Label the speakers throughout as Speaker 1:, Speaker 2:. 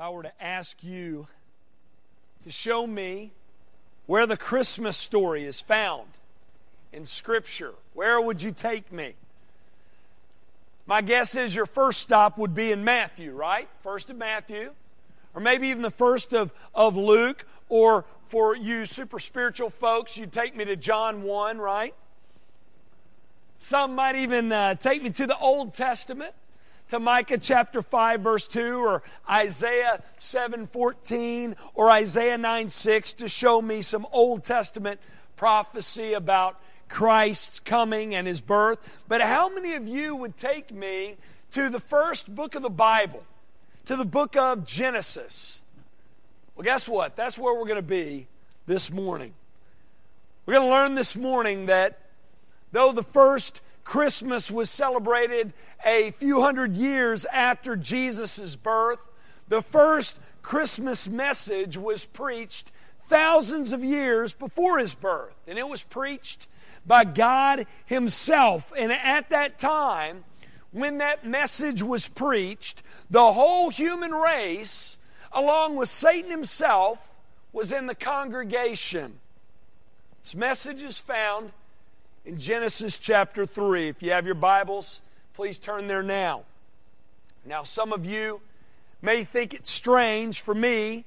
Speaker 1: I were to ask you to show me where the Christmas story is found in Scripture, where would you take me? My guess is your first stop would be in Matthew, right? First of Matthew. Or maybe even the first of, of Luke. Or for you super spiritual folks, you'd take me to John 1, right? Some might even uh, take me to the Old Testament to Micah chapter 5 verse 2 or Isaiah 7:14 or Isaiah 9:6 to show me some Old Testament prophecy about Christ's coming and his birth. But how many of you would take me to the first book of the Bible, to the book of Genesis? Well, guess what? That's where we're going to be this morning. We're going to learn this morning that though the first Christmas was celebrated a few hundred years after Jesus' birth. The first Christmas message was preached thousands of years before his birth, and it was preached by God Himself. And at that time, when that message was preached, the whole human race, along with Satan himself, was in the congregation. This message is found in Genesis chapter 3. If you have your Bibles, please turn there now. Now, some of you may think it's strange for me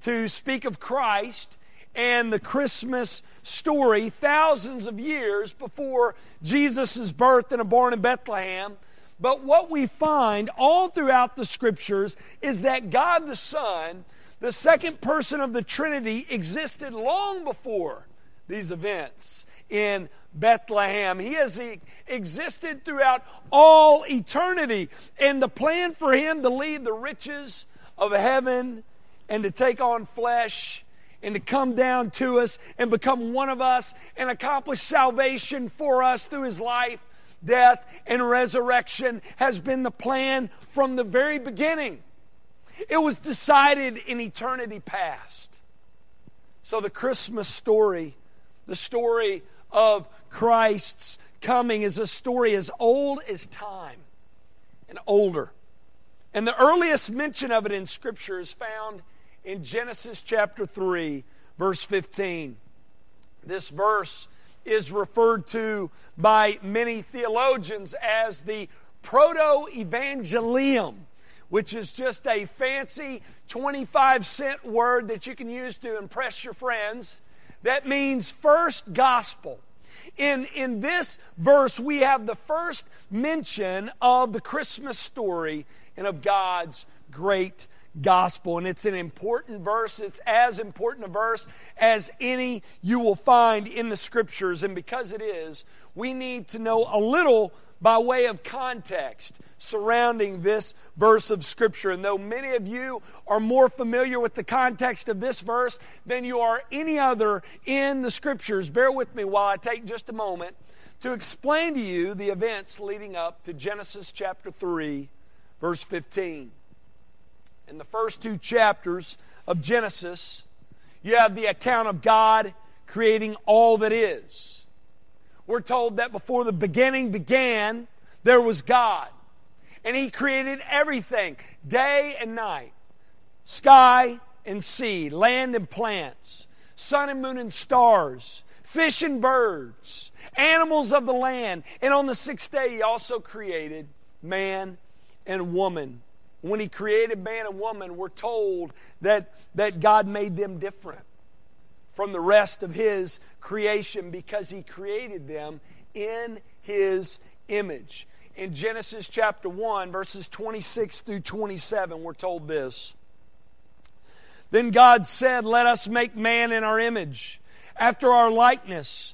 Speaker 1: to speak of Christ and the Christmas story thousands of years before Jesus' birth and a barn in Bethlehem. But what we find all throughout the scriptures is that God the Son, the second person of the Trinity, existed long before these events in Bethlehem. He has existed throughout all eternity. And the plan for him to leave the riches of heaven and to take on flesh and to come down to us and become one of us and accomplish salvation for us through his life, death, and resurrection has been the plan from the very beginning. It was decided in eternity past. So the Christmas story, the story of Christ's coming is a story as old as time and older. And the earliest mention of it in Scripture is found in Genesis chapter 3, verse 15. This verse is referred to by many theologians as the proto evangelium, which is just a fancy 25 cent word that you can use to impress your friends. That means first gospel. In, in this verse, we have the first mention of the Christmas story and of God's great gospel. And it's an important verse. It's as important a verse as any you will find in the scriptures. And because it is, we need to know a little by way of context surrounding this verse of Scripture. And though many of you are more familiar with the context of this verse than you are any other in the Scriptures, bear with me while I take just a moment to explain to you the events leading up to Genesis chapter 3, verse 15. In the first two chapters of Genesis, you have the account of God creating all that is. We're told that before the beginning began, there was God. And He created everything day and night, sky and sea, land and plants, sun and moon and stars, fish and birds, animals of the land. And on the sixth day, He also created man and woman. When He created man and woman, we're told that, that God made them different from the rest of His creation because He created them in His image. In Genesis chapter 1, verses 26 through 27, we're told this. Then God said, Let us make man in our image, after our likeness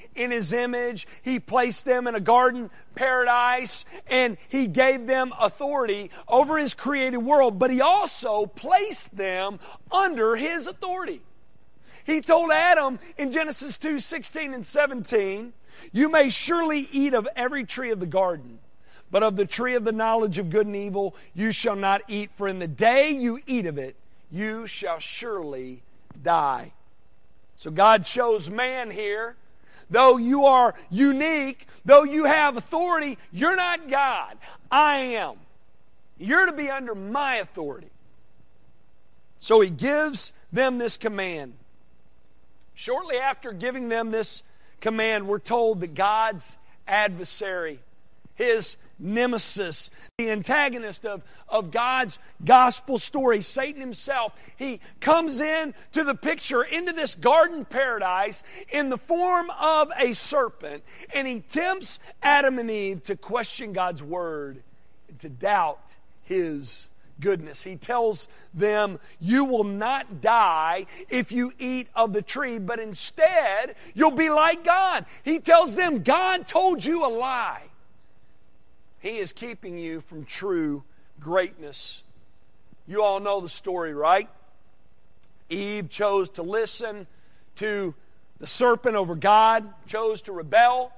Speaker 1: in his image. He placed them in a garden paradise and he gave them authority over his created world, but he also placed them under his authority. He told Adam in Genesis 2 16 and 17, You may surely eat of every tree of the garden, but of the tree of the knowledge of good and evil you shall not eat, for in the day you eat of it, you shall surely die. So God shows man here, though you are unique, though you have authority, you're not God. I am. You're to be under my authority. So he gives them this command. Shortly after giving them this command, we're told that God's adversary, his nemesis, the antagonist of, of God's gospel story, Satan himself, he comes in to the picture, into this garden paradise in the form of a serpent, and he tempts Adam and Eve to question God's word and to doubt his goodness. He tells them, You will not die if you eat of the tree, but instead you'll be like God. He tells them, God told you a lie. He is keeping you from true greatness. You all know the story, right? Eve chose to listen to the serpent over God, chose to rebel.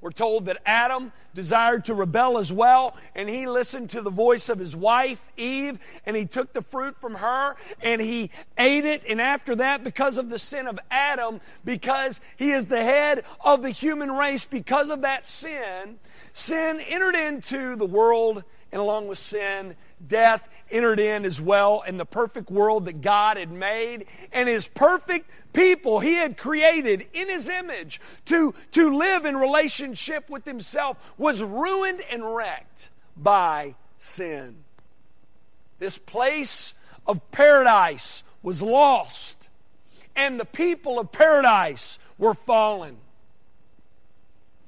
Speaker 1: We're told that Adam desired to rebel as well, and he listened to the voice of his wife, Eve, and he took the fruit from her and he ate it. And after that, because of the sin of Adam, because he is the head of the human race, because of that sin, sin entered into the world, and along with sin, death entered in as well in the perfect world that God had made and his perfect people he had created in his image to, to live in relationship with himself was ruined and wrecked by sin. This place of paradise was lost and the people of paradise were fallen.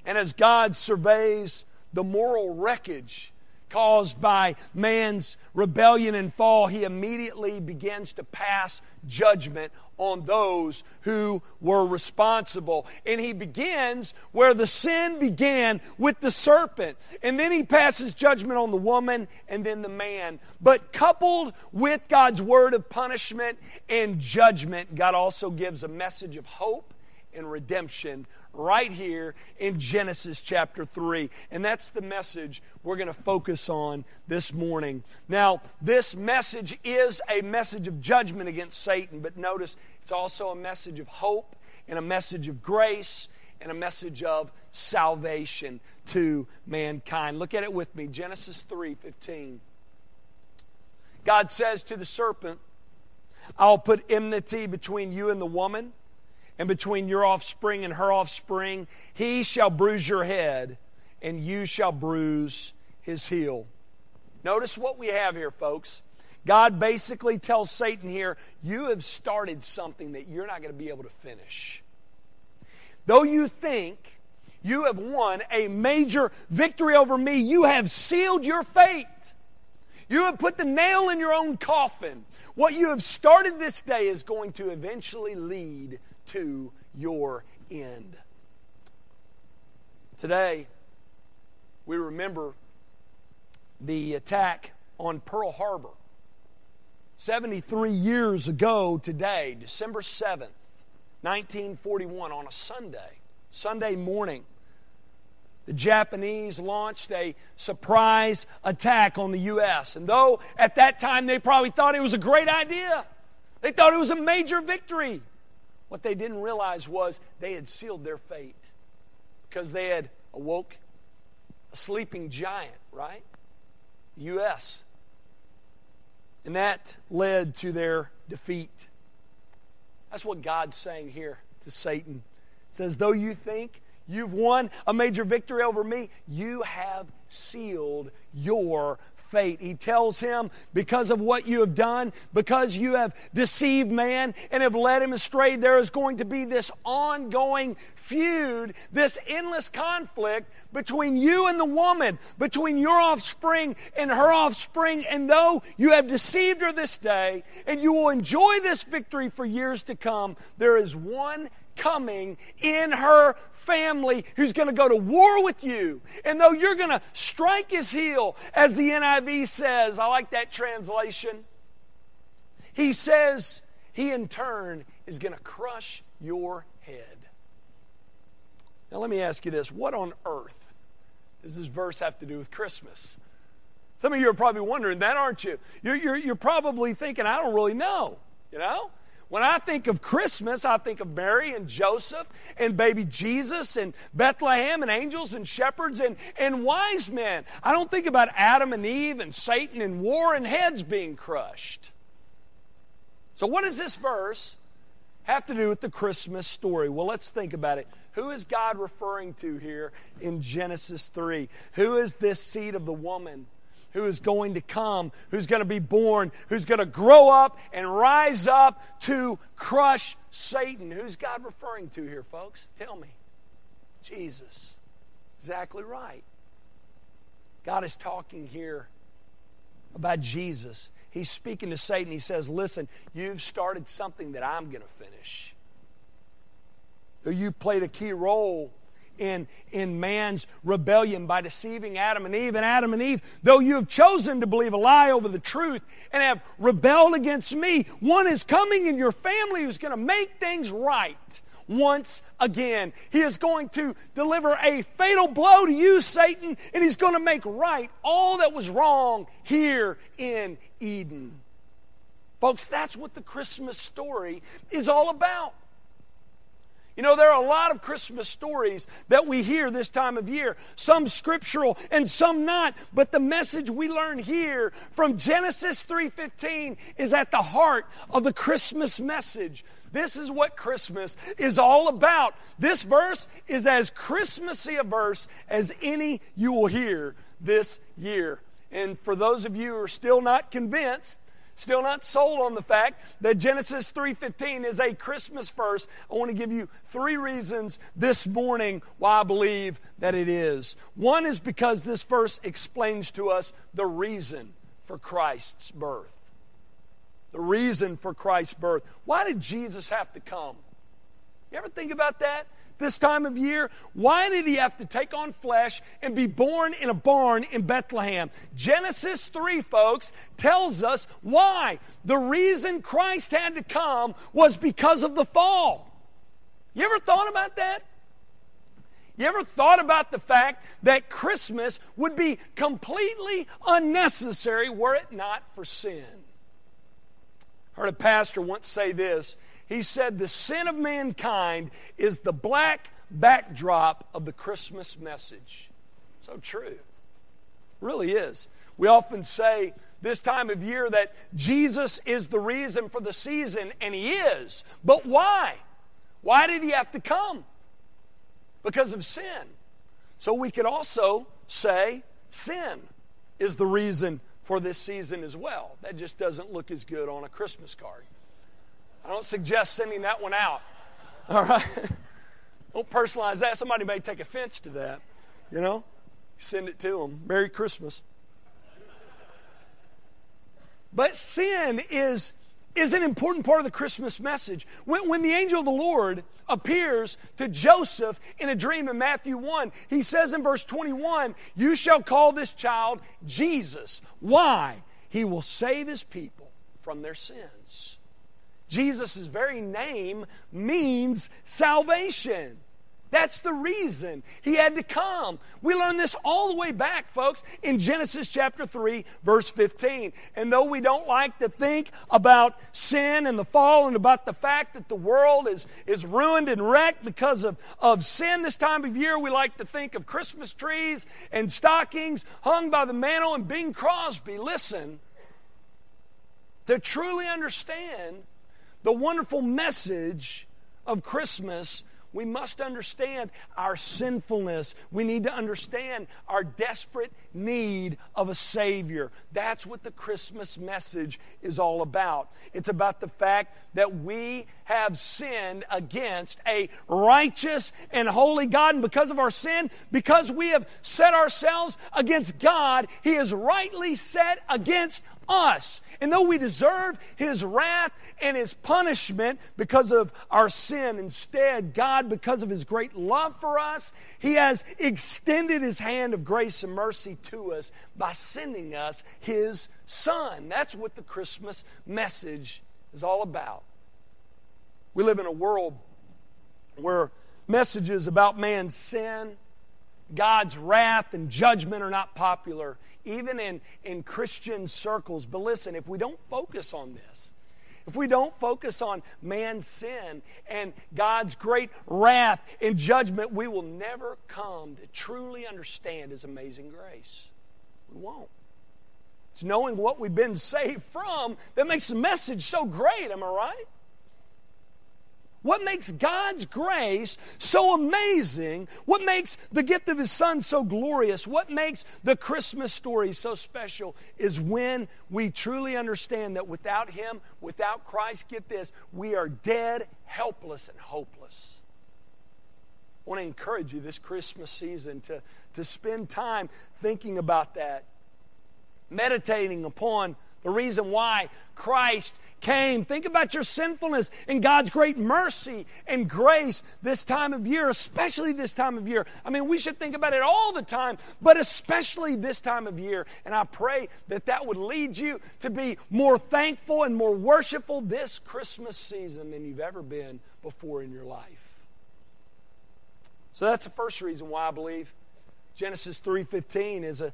Speaker 1: And as God surveys the moral wreckage caused by man's rebellion and fall, he immediately begins to pass judgment on those who were responsible. And he begins where the sin began with the serpent. And then he passes judgment on the woman and then the man. But coupled with God's word of punishment and judgment, God also gives a message of hope and redemption right here in Genesis chapter 3. And that's the message we're going to focus on this morning. Now, this message is a message of judgment against Satan, but notice it's also a message of hope and a message of grace and a message of salvation to mankind. Look at it with me. Genesis 3:15. God says to the serpent, I'll put enmity between you and the woman and between your offspring and her offspring. He shall bruise your head, and you shall bruise his heel. Notice what we have here, folks. God basically tells Satan here, You have started something that you're not going to be able to finish. Though you think you have won a major victory over me, you have sealed your fate. You have put the nail in your own coffin. What you have started this day is going to eventually lead to your end. Today, we remember the attack on Pearl Harbor. 73 years ago today, December 7th, 1941, on a Sunday, Sunday morning, the Japanese launched a surprise attack on the U.S. And though at that time they probably thought it was a great idea, they thought it was a major victory. What they didn't realize was they had sealed their fate because they had awoke a sleeping giant, right? U.S. And that led to their defeat. That's what God's saying here to Satan. Says, though you think you've won a major victory over me, you have sealed your fate. He tells him, because of what you have done, because you have deceived man and have led him astray, there is going to be this ongoing feud, this endless conflict between you and the woman, between your offspring and her offspring. And though you have deceived her this day, and you will enjoy this victory for years to come, there is one coming in her family who's going to go to war with you. And though you're going to strike his heel, as the NIV says, I like that translation. He says, he in turn is going to crush your head. Now, let me ask you this what on earth does this verse have to do with Christmas? Some of you are probably wondering that, aren't you? You're, you're, you're probably thinking, I don't really know, you know? When I think of Christmas, I think of Mary and Joseph and baby Jesus and Bethlehem and angels and shepherds and, and wise men. I don't think about Adam and Eve and Satan and war and heads being crushed. So, what does this verse have to do with the Christmas story? Well, let's think about it. Who is God referring to here in Genesis 3? Who is this seed of the woman? Who is going to come, who's going to be born, who's going to grow up and rise up to crush Satan. Who's God referring to here, folks? Tell me. Jesus. Exactly right. God is talking here about Jesus. He's speaking to Satan. He says, Listen, you've started something that I'm going to finish. You played a key role in, in man's rebellion by deceiving Adam and Eve. And Adam and Eve, though you have chosen to believe a lie over the truth and have rebelled against me, one is coming in your family who's going to make things right once again. He is going to deliver a fatal blow to you, Satan, and he's going to make right all that was wrong here in Eden. Folks, that's what the Christmas story is all about. You know, there are a lot of Christmas stories that we hear this time of year, some scriptural and some not, but the message we learn here from Genesis 3:15 is at the heart of the Christmas message. This is what Christmas is all about. This verse is as Christmassy a verse as any you will hear this year. And for those of you who are still not convinced, still not sold on the fact that Genesis 3:15 is a Christmas verse, I want to give you three reasons this morning why I believe that it is. One is because this verse explains to us the reason for Christ's birth. The reason for Christ's birth. Why did Jesus have to come? You ever think about that? This time of year? Why did he have to take on flesh and be born in a barn in Bethlehem? Genesis 3, folks, tells us why. The reason Christ had to come was because of the fall. You ever thought about that? You ever thought about the fact that Christmas would be completely unnecessary were it not for sin? I heard a pastor once say this he said the sin of mankind is the black backdrop of the Christmas message. So true. Really is. We often say this time of year that Jesus is the reason for the season, and He is. But why? Why did He have to come? Because of sin. So we could also say sin is the reason for this season as well. That just doesn't look as good on a Christmas card. I don't suggest sending that one out. All right? Don't personalize that. Somebody may take offense to that. You know? Send it to them. Merry Christmas. But sin is, is an important part of the Christmas message. When, when the angel of the Lord appears to Joseph in a dream in Matthew 1, he says in verse 21, You shall call this child Jesus. Why? He will save his people from their sins. Jesus' very name means salvation. That's the reason he had to come. We learn this all the way back, folks, in Genesis chapter 3, verse 15. And though we don't like to think about sin and the fall and about the fact that the world is, is ruined and wrecked because of, of sin this time of year, we like to think of Christmas trees and stockings hung by the mantle and Bing Crosby. Listen, to truly understand the wonderful message of Christmas, we must understand our sinfulness. We need to understand our desperate need of a Savior. That's what the Christmas message is all about. It's about the fact that we have sinned against a righteous and holy God. And because of our sin, because we have set ourselves against God, He is rightly set against us. And though we deserve His wrath and His punishment because of our sin, instead, God, because of His great love for us, He has extended His hand of grace and mercy to us by sending us His Son. That's what the Christmas message is all about. We live in a world where messages about man's sin, God's wrath, and judgment are not popular, even in, in Christian circles. But listen, if we don't focus on this, if we don't focus on man's sin and God's great wrath and judgment, we will never come to truly understand His amazing grace. We won't. It's knowing what we've been saved from that makes the message so great, am I right? What makes God's grace so amazing? What makes the gift of His Son so glorious? What makes the Christmas story so special is when we truly understand that without Him, without Christ, get this, we are dead, helpless, and hopeless. I want to encourage you this Christmas season to, to spend time thinking about that, meditating upon the reason why Christ came. Think about your sinfulness and God's great mercy and grace this time of year, especially this time of year. I mean, we should think about it all the time, but especially this time of year. And I pray that that would lead you to be more thankful and more worshipful this Christmas season than you've ever been before in your life. So that's the first reason why I believe Genesis 3:15 is a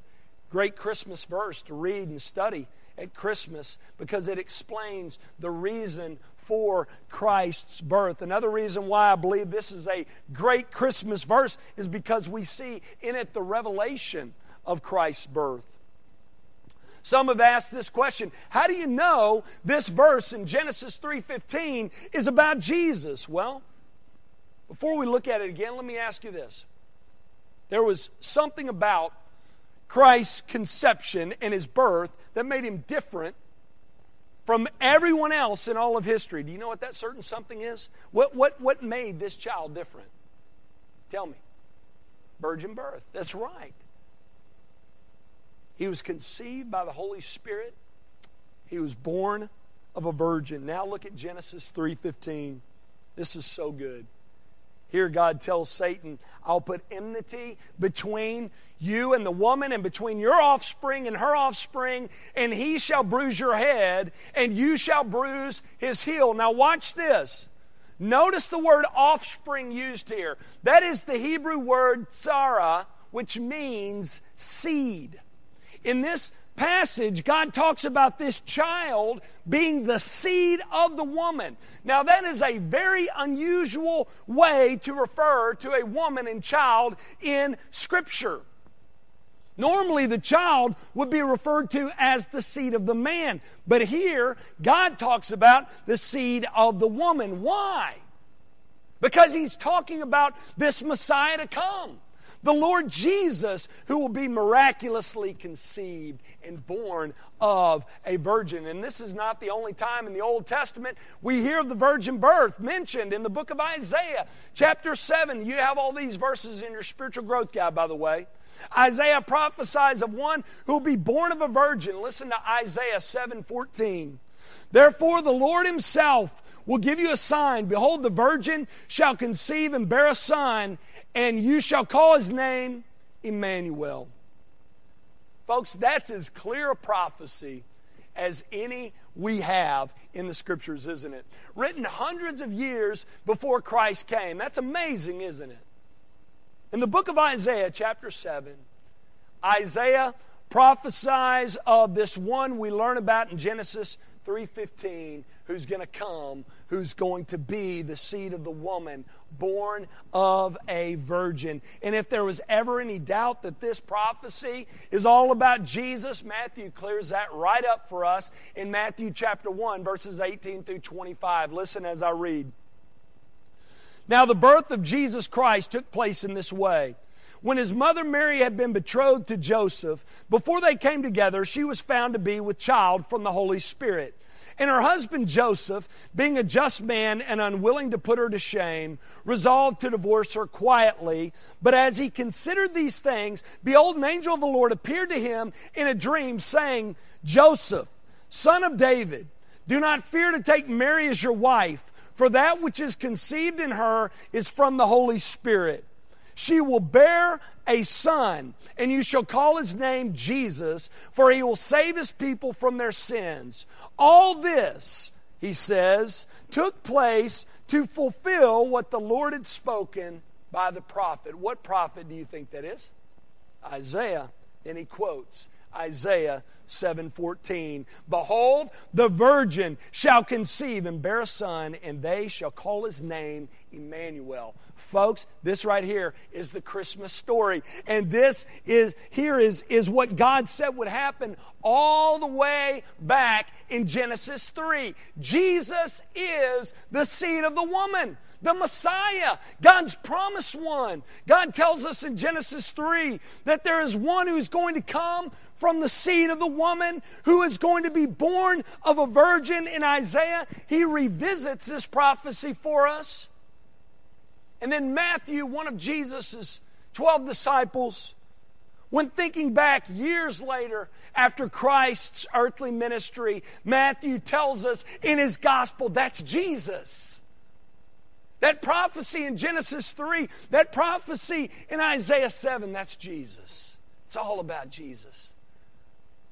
Speaker 1: great Christmas verse to read and study at Christmas because it explains the reason for Christ's birth. Another reason why I believe this is a great Christmas verse is because we see in it the revelation of Christ's birth. Some have asked this question, how do you know this verse in Genesis 3:15 is about Jesus? Well, before we look at it again, let me ask you this. There was something about Christ's conception and his birth that made him different from everyone else in all of history. Do you know what that certain something is? What, what, what made this child different? Tell me. Virgin birth. That's right. He was conceived by the Holy Spirit. He was born of a virgin. Now look at Genesis 3:15. This is so good. Here, God tells Satan, I'll put enmity between you and the woman, and between your offspring and her offspring, and he shall bruise your head, and you shall bruise his heel. Now, watch this. Notice the word offspring used here. That is the Hebrew word zera, which means seed. In this passage, God talks about this child being the seed of the woman. Now, that is a very unusual way to refer to a woman and child in Scripture. Normally, the child would be referred to as the seed of the man. But here, God talks about the seed of the woman. Why? Because he's talking about this Messiah to come the Lord Jesus, who will be miraculously conceived and born of a virgin. And this is not the only time in the Old Testament we hear of the virgin birth mentioned in the book of Isaiah, chapter 7. You have all these verses in your spiritual growth guide, by the way. Isaiah prophesies of one who will be born of a virgin. Listen to Isaiah 7 14. Therefore, the Lord Himself will give you a sign. Behold, the virgin shall conceive and bear a son and you shall call his name Emmanuel. Folks, that's as clear a prophecy as any we have in the scriptures, isn't it? Written hundreds of years before Christ came. That's amazing, isn't it? In the book of Isaiah, chapter 7, Isaiah prophesies of this one we learn about in Genesis 3:15 who's going to come, who's going to be the seed of the woman, born of a virgin. And if there was ever any doubt that this prophecy is all about Jesus, Matthew clears that right up for us in Matthew chapter 1, verses 18 through 25. Listen as I read. Now, the birth of Jesus Christ took place in this way. When his mother Mary had been betrothed to Joseph, before they came together, she was found to be with child from the Holy Spirit. And her husband Joseph, being a just man and unwilling to put her to shame, resolved to divorce her quietly. But as he considered these things, behold, an angel of the Lord appeared to him in a dream, saying, Joseph, son of David, do not fear to take Mary as your wife, for that which is conceived in her is from the Holy Spirit. She will bear a son, and you shall call his name Jesus, for he will save his people from their sins. All this, he says, took place to fulfill what the Lord had spoken by the prophet. What prophet do you think that is? Isaiah. And he quotes Isaiah 7:14 Behold the virgin shall conceive and bear a son and they shall call his name Emmanuel. Folks, this right here is the Christmas story. And this is here is is what God said would happen all the way back in Genesis 3. Jesus is the seed of the woman the Messiah, God's promised one. God tells us in Genesis 3 that there is one who's going to come from the seed of the woman who is going to be born of a virgin in Isaiah. He revisits this prophecy for us. And then Matthew, one of Jesus' 12 disciples, when thinking back years later after Christ's earthly ministry, Matthew tells us in his gospel that's Jesus. That prophecy in Genesis 3, that prophecy in Isaiah 7, that's Jesus. It's all about Jesus.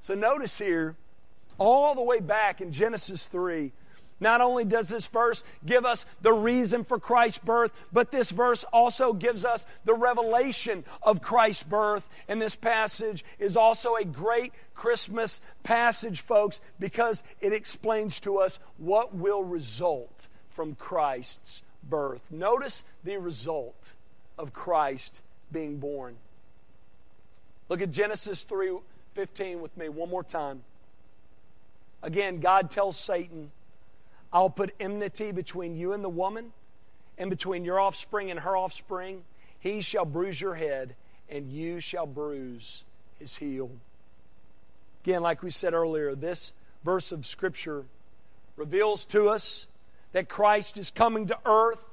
Speaker 1: So notice here, all the way back in Genesis 3, not only does this verse give us the reason for Christ's birth, but this verse also gives us the revelation of Christ's birth. And this passage is also a great Christmas passage, folks, because it explains to us what will result from Christ's birth. Notice the result of Christ being born. Look at Genesis 3 15 with me one more time. Again, God tells Satan, I'll put enmity between you and the woman, and between your offspring and her offspring. He shall bruise your head, and you shall bruise his heel. Again, like we said earlier, this verse of Scripture reveals to us that Christ is coming to earth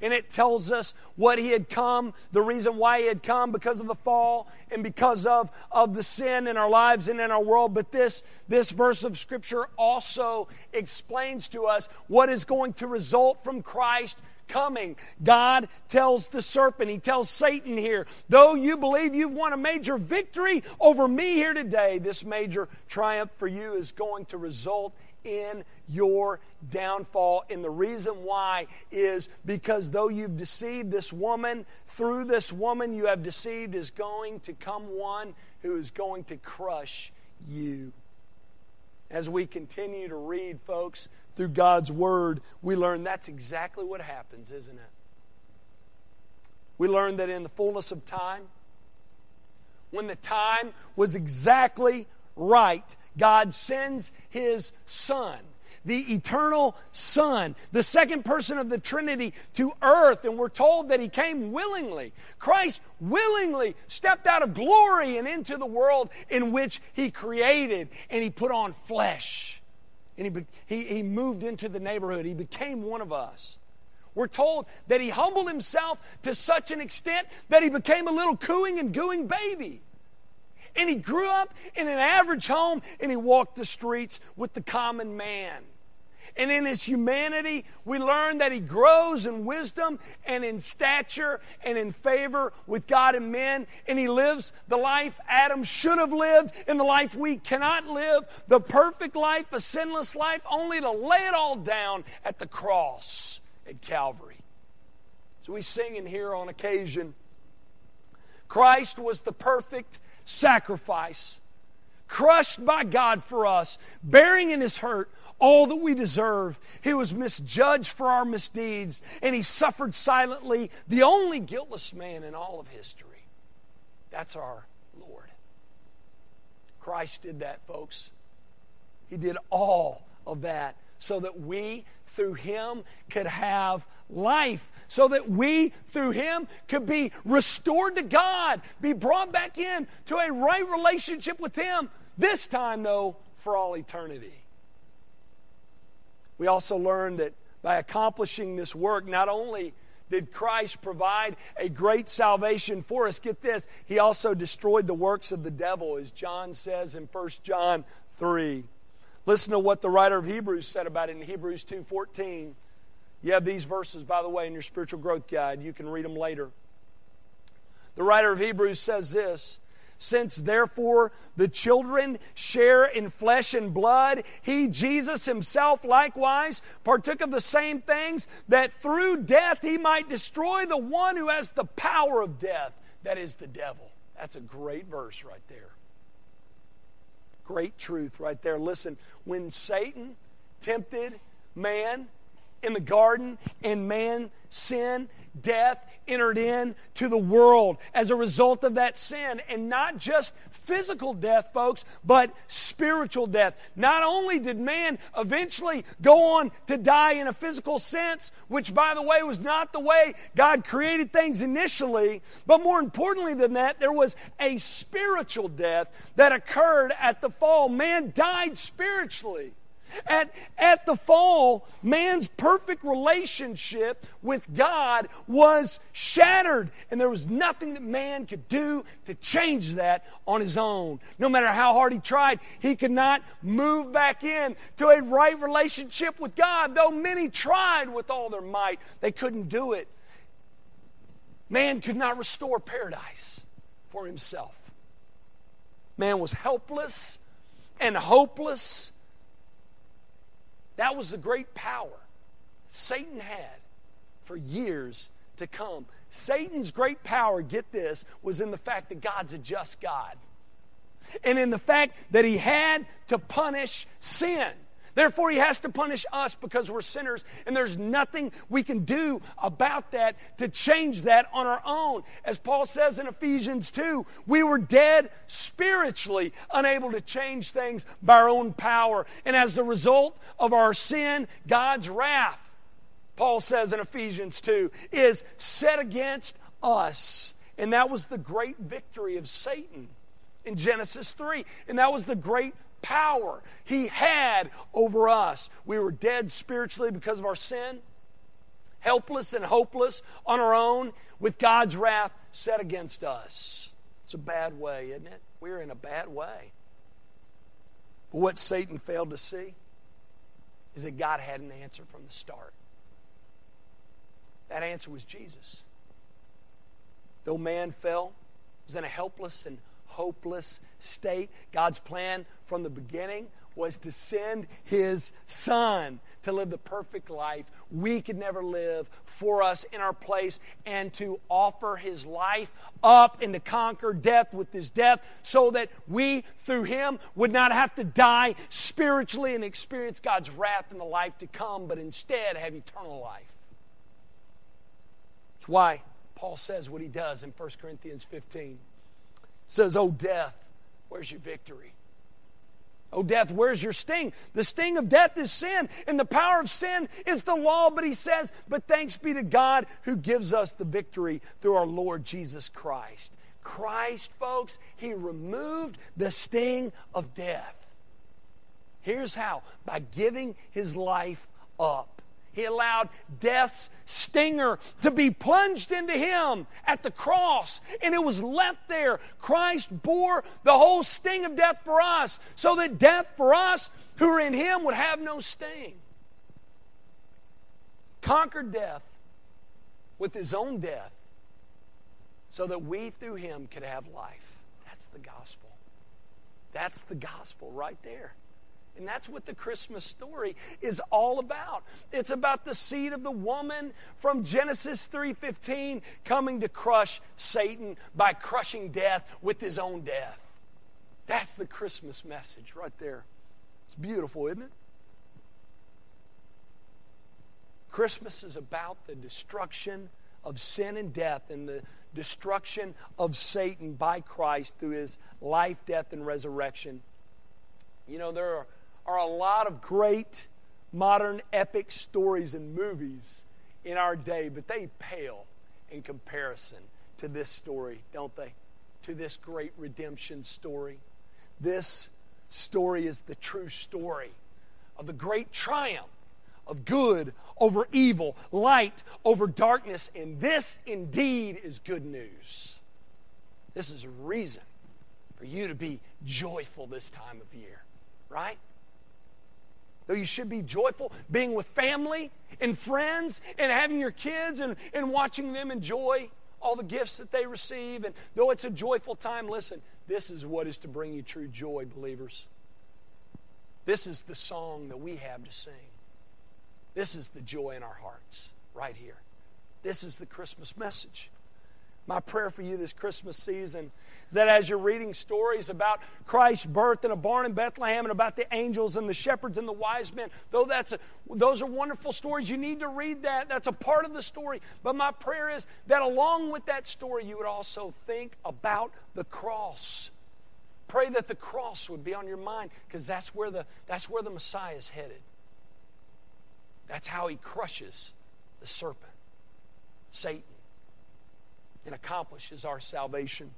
Speaker 1: and it tells us what he had come, the reason why he had come because of the fall and because of, of the sin in our lives and in our world. But this, this verse of Scripture also explains to us what is going to result from Christ coming. God tells the serpent, He tells Satan here, though you believe you've won a major victory over me here today, this major triumph for you is going to result in your downfall. And the reason why is because though you've deceived this woman, through this woman you have deceived is going to come one who is going to crush you. As we continue to read, folks, through God's Word, we learn that's exactly what happens, isn't it? We learn that in the fullness of time, when the time was exactly right, God sends his Son, the eternal Son, the second person of the Trinity, to earth. And we're told that he came willingly. Christ willingly stepped out of glory and into the world in which he created, and he put on flesh. And he, he, he moved into the neighborhood. He became one of us. We're told that he humbled himself to such an extent that he became a little cooing and gooing baby. And he grew up in an average home and he walked the streets with the common man. And in his humanity, we learn that he grows in wisdom and in stature and in favor with God and men. And he lives the life Adam should have lived and the life we cannot live, the perfect life, a sinless life, only to lay it all down at the cross at Calvary. So we sing in here on occasion Christ was the perfect sacrifice, crushed by God for us, bearing in his hurt all that we deserve. He was misjudged for our misdeeds, and he suffered silently, the only guiltless man in all of history. That's our Lord. Christ did that, folks. He did all of that so that we, through him, could have life so that we, through Him, could be restored to God, be brought back in to a right relationship with Him, this time, though, for all eternity. We also learn that by accomplishing this work, not only did Christ provide a great salvation for us, get this, He also destroyed the works of the devil, as John says in 1 John 3. Listen to what the writer of Hebrews said about it in Hebrews 2:14. You have these verses, by the way, in your spiritual growth guide. You can read them later. The writer of Hebrews says this Since therefore the children share in flesh and blood, he, Jesus himself, likewise partook of the same things, that through death he might destroy the one who has the power of death, that is the devil. That's a great verse right there. Great truth right there. Listen, when Satan tempted man in the garden and man sinned, death entered in to the world as a result of that sin. And not just physical death, folks, but spiritual death. Not only did man eventually go on to die in a physical sense, which, by the way, was not the way God created things initially, but more importantly than that, there was a spiritual death that occurred at the fall. Man died spiritually. At, at the fall, man's perfect relationship with God was shattered, and there was nothing that man could do to change that on his own. No matter how hard he tried, he could not move back in to a right relationship with God. Though many tried with all their might, they couldn't do it. Man could not restore paradise for himself. Man was helpless and hopeless that was the great power Satan had for years to come. Satan's great power, get this, was in the fact that God's a just God. And in the fact that he had to punish sin. Therefore, he has to punish us because we're sinners, and there's nothing we can do about that to change that on our own. As Paul says in Ephesians 2, we were dead spiritually, unable to change things by our own power. And as the result of our sin, God's wrath, Paul says in Ephesians 2, is set against us. And that was the great victory of Satan in Genesis 3. And that was the great power he had over us. We were dead spiritually because of our sin, helpless and hopeless on our own, with God's wrath set against us. It's a bad way, isn't it? We're in a bad way. But what Satan failed to see is that God had an answer from the start. That answer was Jesus. Though man fell, was in a helpless and hopeless state. God's plan from the beginning was to send his son to live the perfect life we could never live for us in our place and to offer his life up and to conquer death with his death so that we through him would not have to die spiritually and experience God's wrath in the life to come but instead have eternal life. That's why Paul says what he does in 1 Corinthians 15 says, Oh, death, where's your victory? Oh, death, where's your sting? The sting of death is sin, and the power of sin is the law. But he says, But thanks be to God who gives us the victory through our Lord Jesus Christ. Christ, folks, he removed the sting of death. Here's how by giving his life up. He allowed death's stinger to be plunged into him at the cross, and it was left there. Christ bore the whole sting of death for us, so that death for us who are in him would have no sting. Conquered death with his own death, so that we through him could have life. That's the gospel. That's the gospel right there. And that's what the Christmas story is all about. It's about the seed of the woman from Genesis 3:15 coming to crush Satan by crushing death with his own death. That's the Christmas message right there. It's beautiful, isn't it? Christmas is about the destruction of sin and death and the destruction of Satan by Christ through his life, death, and resurrection. You know, there are are a lot of great modern epic stories and movies in our day, but they pale in comparison to this story, don't they? To this great redemption story. This story is the true story of the great triumph of good over evil, light over darkness, and this indeed is good news. This is a reason for you to be joyful this time of year, right? Though you should be joyful being with family and friends and having your kids and, and watching them enjoy all the gifts that they receive. And though it's a joyful time, listen, This is what is to bring you true joy, believers. This is the song that we have to sing. This is the joy in our hearts, right here. This is the Christmas message. My prayer for you this Christmas season is that as you're reading stories about Christ's birth in a barn in Bethlehem and about the angels and the shepherds and the wise men, though that's a, those are wonderful stories, you need to read that. That's a part of the story. But my prayer is that along with that story, you would also think about the cross. Pray that the cross would be on your mind because that's where the that's where the Messiah is headed. That's how he crushes the serpent, Satan and accomplishes our salvation.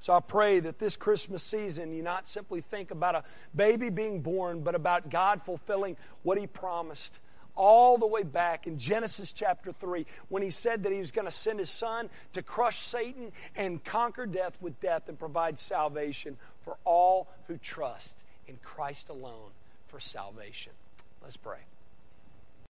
Speaker 1: So I pray that this Christmas season you not simply think about a baby being born, but about God fulfilling what He promised all the way back in Genesis chapter 3 when He said that He was going to send His Son to crush Satan and conquer death with death and provide salvation for all who trust in Christ alone for salvation. Let's pray.